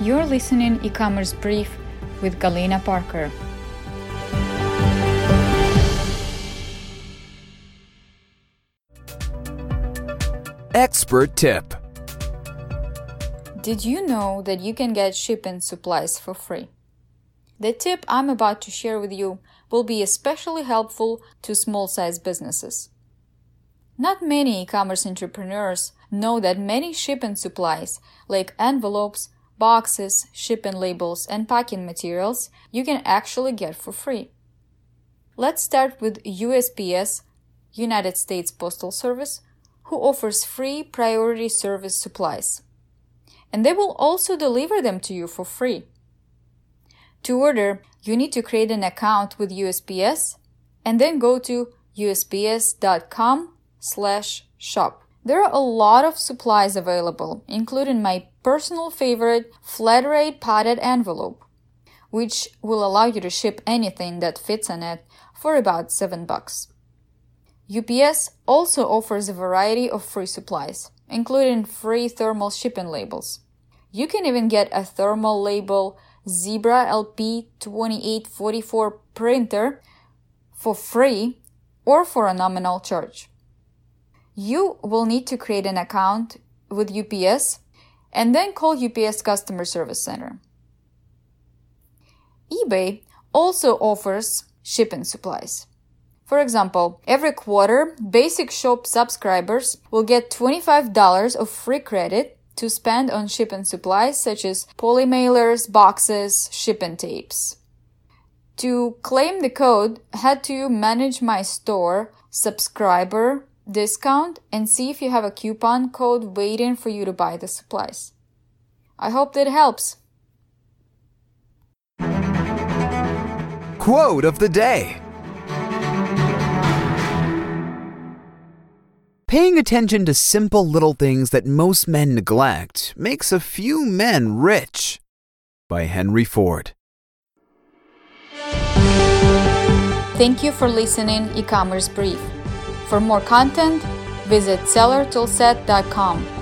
You're listening e-commerce brief with Galina Parker. Expert tip. Did you know that you can get shipping supplies for free? The tip I'm about to share with you will be especially helpful to small sized businesses. Not many e-commerce entrepreneurs know that many shipping supplies like envelopes, boxes, shipping labels, and packing materials you can actually get for free. Let's start with USPS, United States Postal Service, who offers free priority service supplies. And they will also deliver them to you for free. To order, you need to create an account with USPS and then go to usps.com slash shop. There are a lot of supplies available, including my personal favorite flat rate padded envelope, which will allow you to ship anything that fits in it for about 7 bucks. UPS also offers a variety of free supplies, including free thermal shipping labels. You can even get a thermal label Zebra LP2844 printer for free or for a nominal charge. You will need to create an account with UPS and then call UPS Customer Service Center. eBay also offers shipping supplies. For example, every quarter, Basic Shop subscribers will get $25 of free credit to spend on shipping supplies such as poly mailers, boxes, shipping tapes. To claim the code, head to Manage My Store subscriber discount and see if you have a coupon code waiting for you to buy the supplies. I hope that helps. Quote of the day. Paying attention to simple little things that most men neglect makes a few men rich. By Henry Ford. Thank you for listening e-commerce brief. For more content, visit sellertoolset.com.